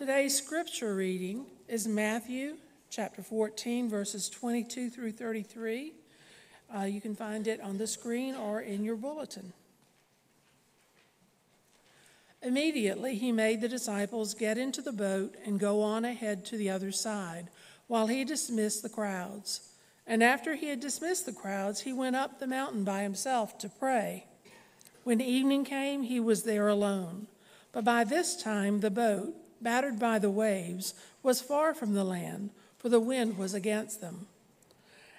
Today's scripture reading is Matthew chapter 14, verses 22 through 33. Uh, you can find it on the screen or in your bulletin. Immediately, he made the disciples get into the boat and go on ahead to the other side while he dismissed the crowds. And after he had dismissed the crowds, he went up the mountain by himself to pray. When evening came, he was there alone. But by this time, the boat, battered by the waves, was far from the land, for the wind was against them.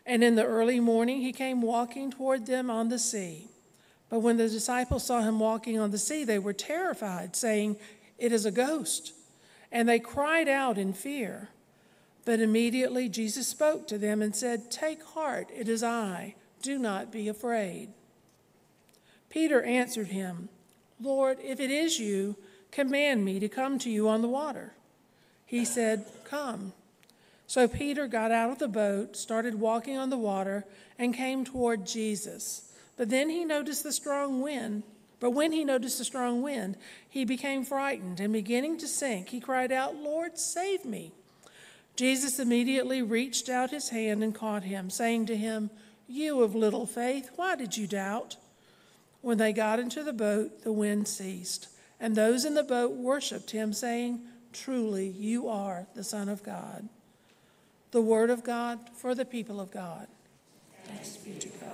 And in the early morning, he came walking toward them on the sea. But when the disciples saw him walking on the sea, they were terrified, saying, It is a ghost. And they cried out in fear. But immediately Jesus spoke to them and said, Take heart, it is I. Do not be afraid. Peter answered him, Lord, if it is you, command me to come to you on the water. He said, Come. So Peter got out of the boat, started walking on the water, and came toward Jesus. But then he noticed the strong wind. But when he noticed the strong wind, he became frightened, and beginning to sink, he cried out, Lord, save me. Jesus immediately reached out his hand and caught him, saying to him, You of little faith, why did you doubt? When they got into the boat, the wind ceased, and those in the boat worshiped him, saying, Truly, you are the Son of God. The word of God for the people of God. Thanks be to God.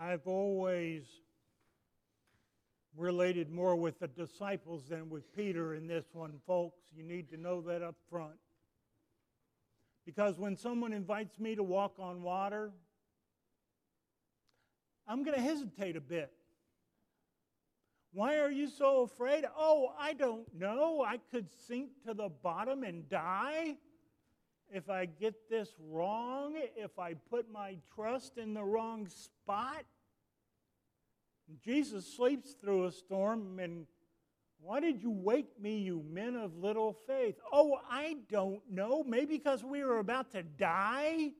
I've always related more with the disciples than with Peter in this one, folks. You need to know that up front. Because when someone invites me to walk on water, I'm going to hesitate a bit. Why are you so afraid? Oh, I don't know. I could sink to the bottom and die if I get this wrong, if I put my trust in the wrong spot. Jesus sleeps through a storm, and why did you wake me, you men of little faith? Oh, I don't know. Maybe because we were about to die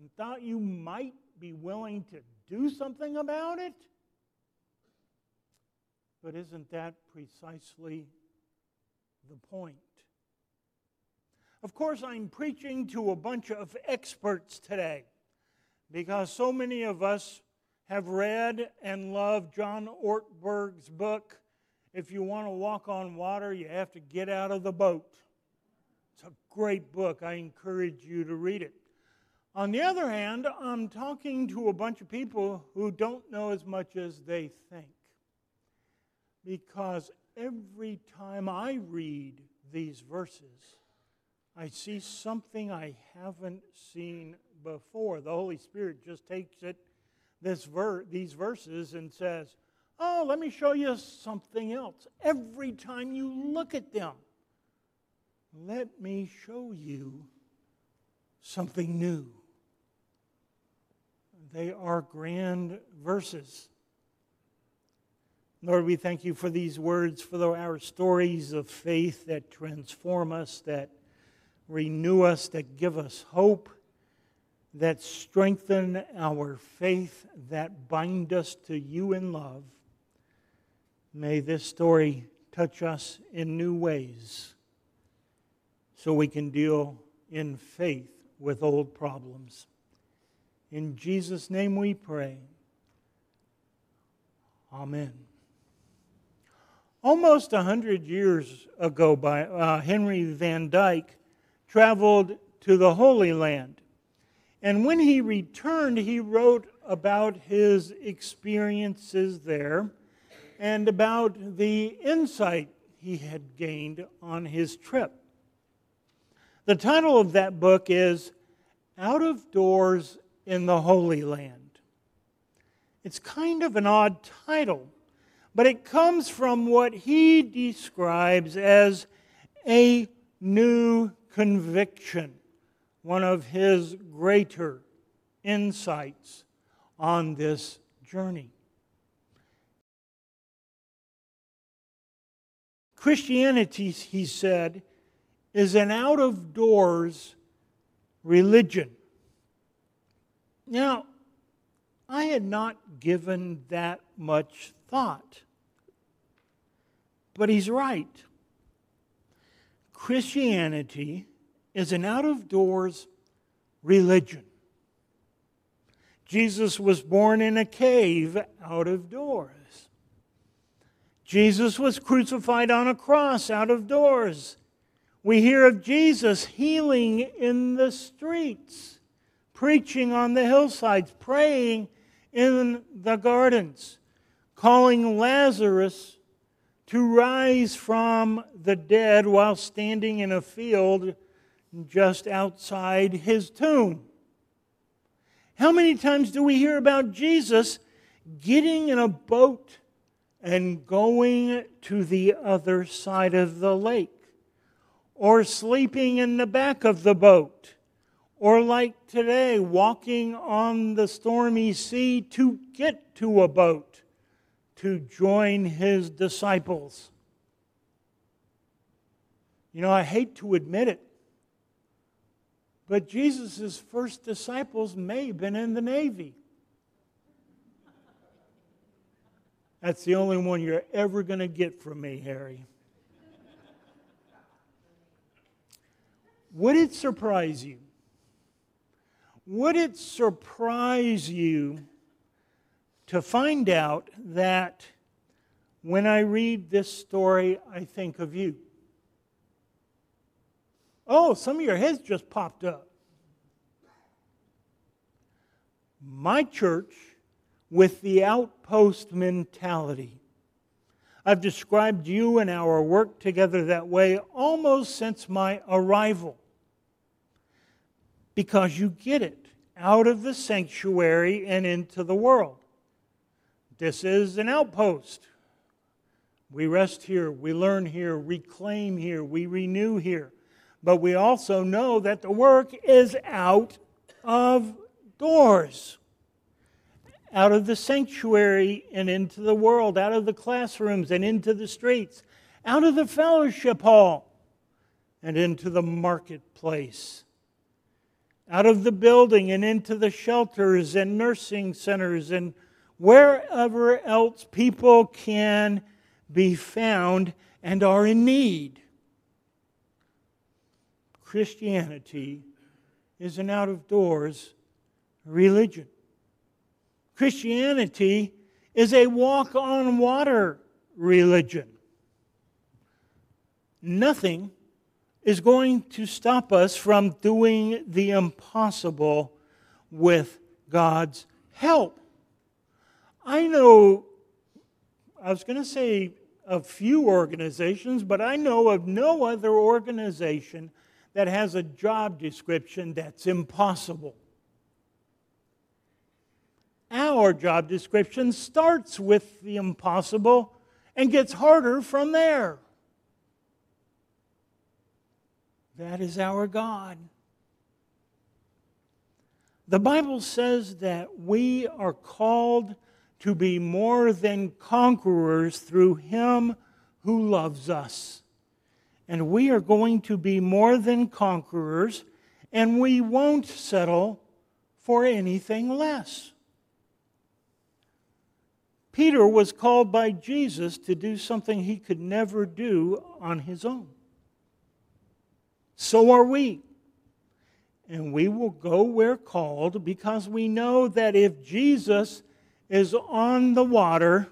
and thought you might be willing to do something about it. But isn't that precisely the point? Of course, I'm preaching to a bunch of experts today because so many of us have read and love John Ortberg's book, If You Want to Walk on Water, You Have to Get Out of the Boat. It's a great book. I encourage you to read it. On the other hand, I'm talking to a bunch of people who don't know as much as they think. Because every time I read these verses, I see something I haven't seen before. The Holy Spirit just takes it, this ver- these verses, and says, Oh, let me show you something else. Every time you look at them, let me show you something new. They are grand verses. Lord, we thank you for these words, for our stories of faith that transform us, that renew us, that give us hope, that strengthen our faith, that bind us to you in love. May this story touch us in new ways so we can deal in faith with old problems. In Jesus' name we pray. Amen. Almost a hundred years ago, by uh, Henry Van Dyke traveled to the Holy Land. And when he returned, he wrote about his experiences there and about the insight he had gained on his trip. The title of that book is Out of Doors in the Holy Land. It's kind of an odd title, but it comes from what he describes as a new conviction, one of his greater insights on this journey. Christianity, he said, is an out of doors religion. Now, I had not given that much thought. But he's right. Christianity is an out of doors religion. Jesus was born in a cave out of doors. Jesus was crucified on a cross out of doors. We hear of Jesus healing in the streets, preaching on the hillsides, praying in the gardens, calling Lazarus to rise from the dead while standing in a field just outside his tomb. How many times do we hear about Jesus getting in a boat and going to the other side of the lake? Or sleeping in the back of the boat? Or like today, walking on the stormy sea to get to a boat to join his disciples? You know, I hate to admit it, but Jesus' first disciples may have been in the Navy. That's the only one you're ever going to get from me, Harry. Would it surprise you? Would it surprise you to find out that when I read this story, I think of you? Oh, some of your heads just popped up. My church, with the outpost mentality. I've described you and our work together that way almost since my arrival. Because you get it out of the sanctuary and into the world. This is an outpost. We rest here, we learn here, reclaim here, we renew here but we also know that the work is out of doors, out of the sanctuary and into the world, out of the classrooms and into the streets, out of the fellowship hall and into the marketplace, out of the building and into the shelters and nursing centers and wherever else people can be found and are in need. Christianity is an out of doors religion. Christianity is a walk on water religion. Nothing is going to stop us from doing the impossible with God's help. I know, I was going to say a few organizations, but I know of no other organization that has a job description that's impossible. Our job description starts with the impossible and gets harder from there. That is our God. The Bible says that we are called to be more than conquerors through Him who loves us and we are going to be more than conquerors, and we won't settle for anything less. Peter was called by Jesus to do something he could never do on his own. So are we. And we will go where called because we know that if Jesus is on the water,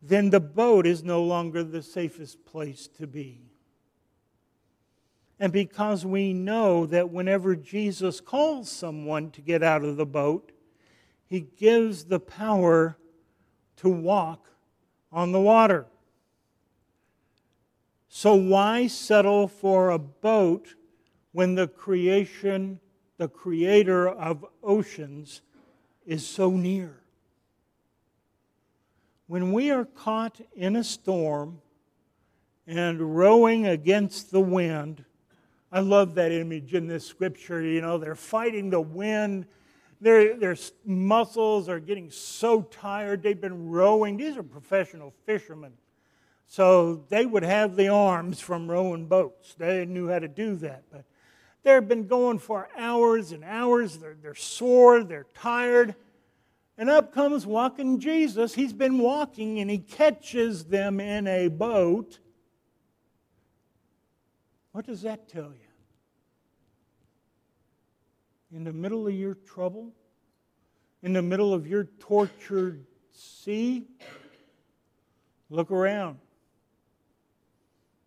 then the boat is no longer the safest place to be and because we know that whenever Jesus calls someone to get out of the boat, he gives the power to walk on the water. So, why settle for a boat when the creation, the creator of oceans, is so near? When we are caught in a storm and rowing against the wind, I love that image in this scripture. You know, they're fighting the wind. Their, their muscles are getting so tired. They've been rowing. These are professional fishermen. So they would have the arms from rowing boats. They knew how to do that. But they've been going for hours and hours. They're, they're sore. They're tired. And up comes walking Jesus. He's been walking and he catches them in a boat. What does that tell you? In the middle of your trouble, in the middle of your tortured sea, look around.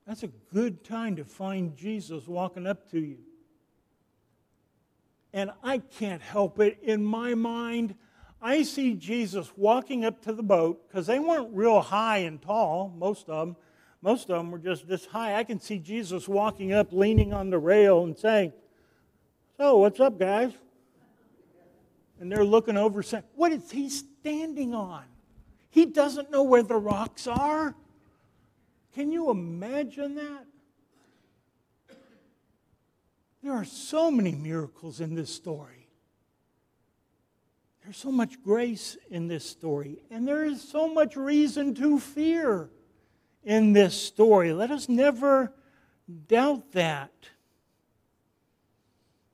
That's a good time to find Jesus walking up to you. And I can't help it. In my mind, I see Jesus walking up to the boat because they weren't real high and tall, most of them. Most of them were just this high. I can see Jesus walking up, leaning on the rail, and saying, So, what's up, guys? And they're looking over, saying, What is he standing on? He doesn't know where the rocks are. Can you imagine that? There are so many miracles in this story. There's so much grace in this story, and there is so much reason to fear in this story. Let us never doubt that.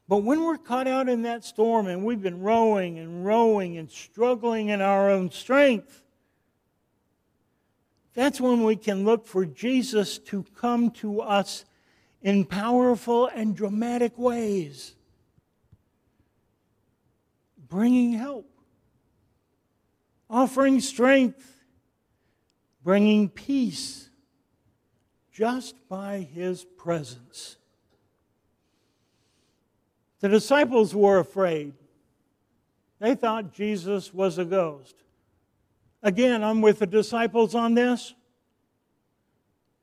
But when we're caught out in that storm and we've been rowing and rowing and struggling in our own strength, that's when we can look for Jesus to come to us in powerful and dramatic ways, bringing help, offering strength, bringing peace just by his presence. The disciples were afraid. They thought Jesus was a ghost. Again, I'm with the disciples on this.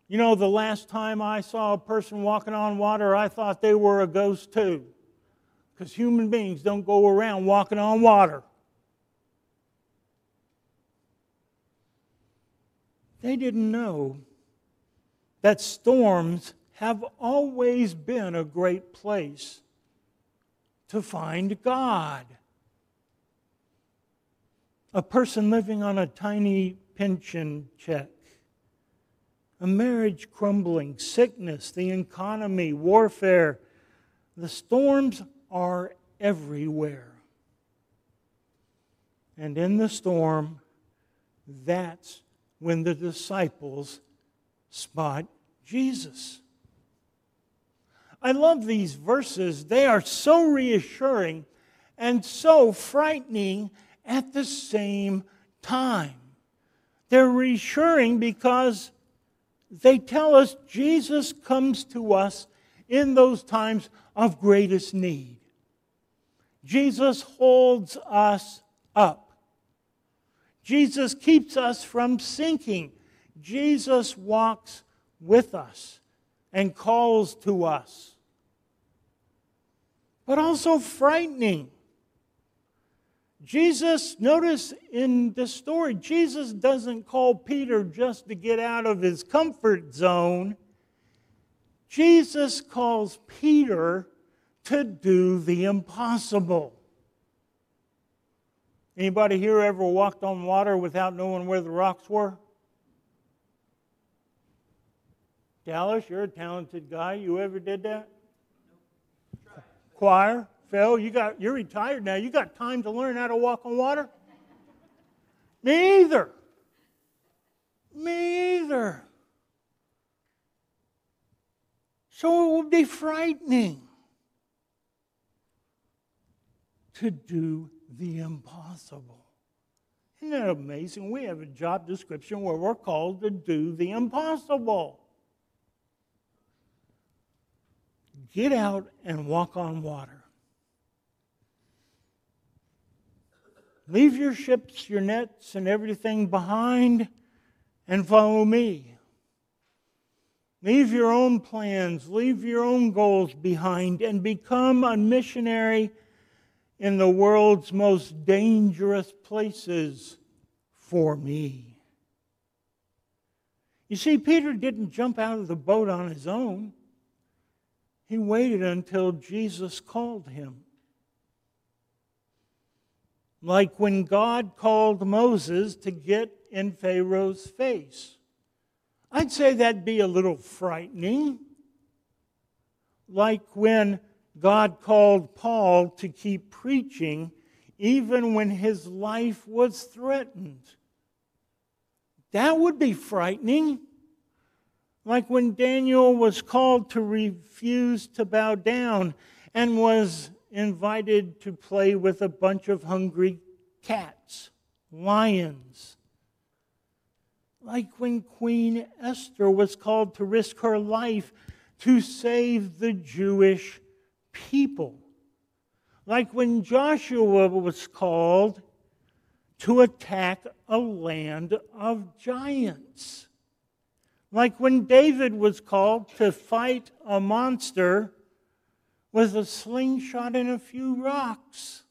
You know, the last time I saw a person walking on water, I thought they were a ghost too. Because human beings don't go around walking on water. They didn't know that storms have always been a great place to find God. A person living on a tiny pension check a marriage crumbling, sickness, the economy, warfare. The storms are everywhere. And in the storm, that's when the disciples spot Jesus. I love these verses. They are so reassuring and so frightening at the same time. They're reassuring because they tell us Jesus comes to us in those times of greatest need. Jesus holds us up. Jesus keeps us from sinking. Jesus walks with us and calls to us. But also frightening Jesus, notice in this story, Jesus doesn't call Peter just to get out of his comfort zone. Jesus calls Peter to do the impossible. Anybody here ever walked on water without knowing where the rocks were? Dallas, you're a talented guy. You ever did that? Choir? Phil, you got, you're retired now. You got time to learn how to walk on water? Me either. Me either. So it would be frightening to do the impossible. Isn't that amazing? We have a job description where we're called to do the impossible. Get out and walk on water. Leave your ships, your nets, and everything behind and follow me. Leave your own plans, leave your own goals behind, and become a missionary in the world's most dangerous places for me. You see, Peter didn't jump out of the boat on his own. He waited until Jesus called him like when God called Moses to get in Pharaoh's face. I'd say that'd be a little frightening. Like when God called Paul to keep preaching even when his life was threatened. That would be frightening. Like when Daniel was called to refuse to bow down and was invited to play with a bunch of hungry cats, lions. Like when Queen Esther was called to risk her life to save the Jewish people. Like when Joshua was called to attack a land of giants. Like when David was called to fight a monster with a slingshot and a few rocks.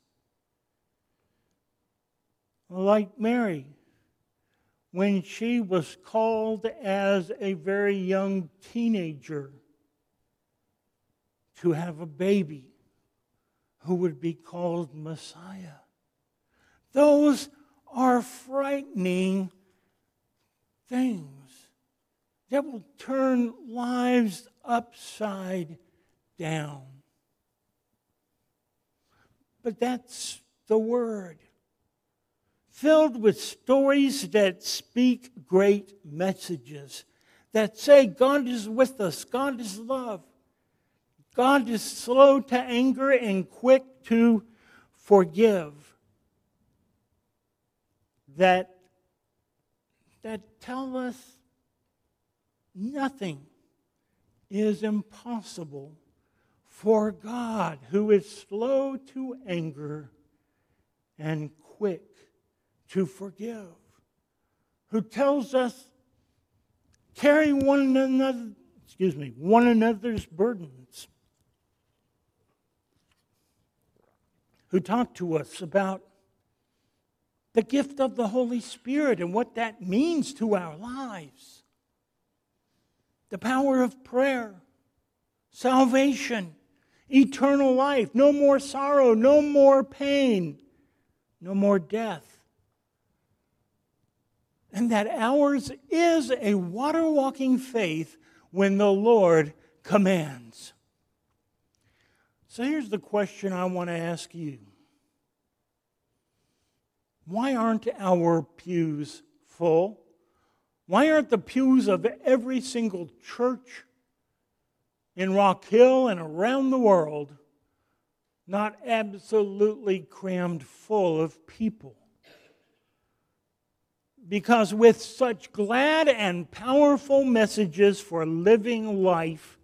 Like Mary, when she was called as a very young teenager to have a baby who would be called Messiah. Those are frightening things that will turn lives upside down. But that's the Word. Filled with stories that speak great messages, that say God is with us, God is love, God is slow to anger and quick to forgive. That, that tell us nothing is impossible for God, who is slow to anger and quick to forgive, who tells us carry one another, excuse me, one another's burdens who talked to us about the gift of the Holy Spirit and what that means to our lives, the power of prayer, salvation, eternal life, no more sorrow, no more pain, no more death. And that ours is a water walking faith when the Lord commands. So here's the question I want to ask you Why aren't our pews full? Why aren't the pews of every single church in Rock Hill and around the world not absolutely crammed full of people? Because with such glad and powerful messages for living life,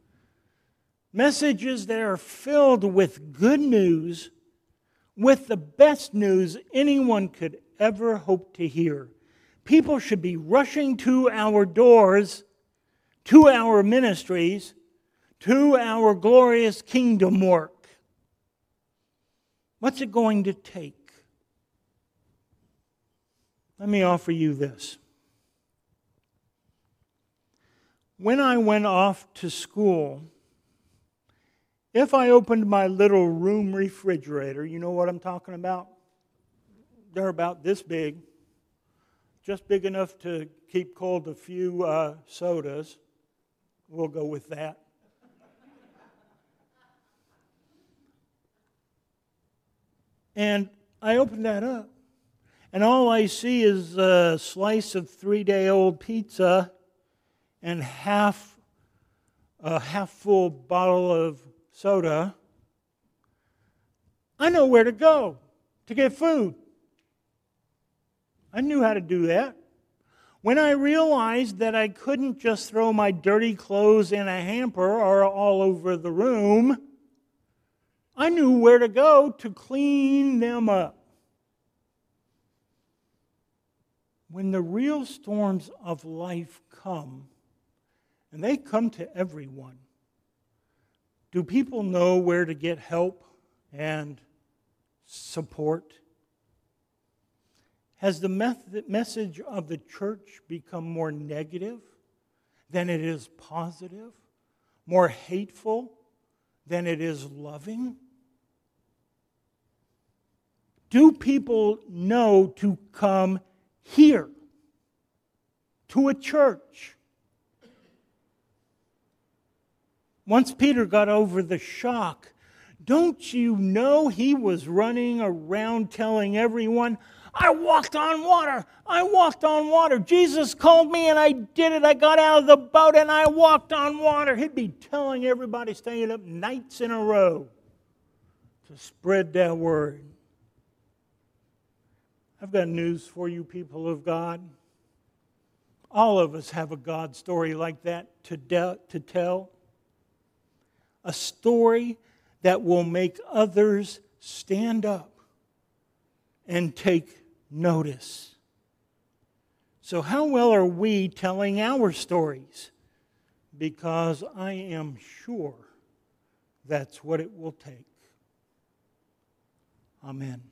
Messages that are filled with good news, with the best news anyone could ever hope to hear. People should be rushing to our doors, to our ministries, to our glorious kingdom work. What's it going to take? Let me offer you this. When I went off to school, if I opened my little room refrigerator, you know what I'm talking about? They're about this big, just big enough to keep cold a few uh, sodas. We'll go with that. And I open that up, and all I see is a slice of three day old pizza and half a half full bottle of soda, I know where to go to get food. I knew how to do that. When I realized that I couldn't just throw my dirty clothes in a hamper or all over the room, I knew where to go to clean them up. When the real storms of life come, and they come to everyone, do people know where to get help and support? Has the message of the church become more negative than it is positive? More hateful than it is loving? Do people know to come here to a church? Once Peter got over the shock Don't you know he was running around telling everyone, I walked on water. I walked on water. Jesus called me and I did it. I got out of the boat and I walked on water. He'd be telling everybody, staying up nights in a row to spread that word. I've got news for you, people of God. All of us have a God story like that to, de- to tell. A story that will make others stand up and take notice. So, how well are we telling our stories? Because I am sure that's what it will take. Amen.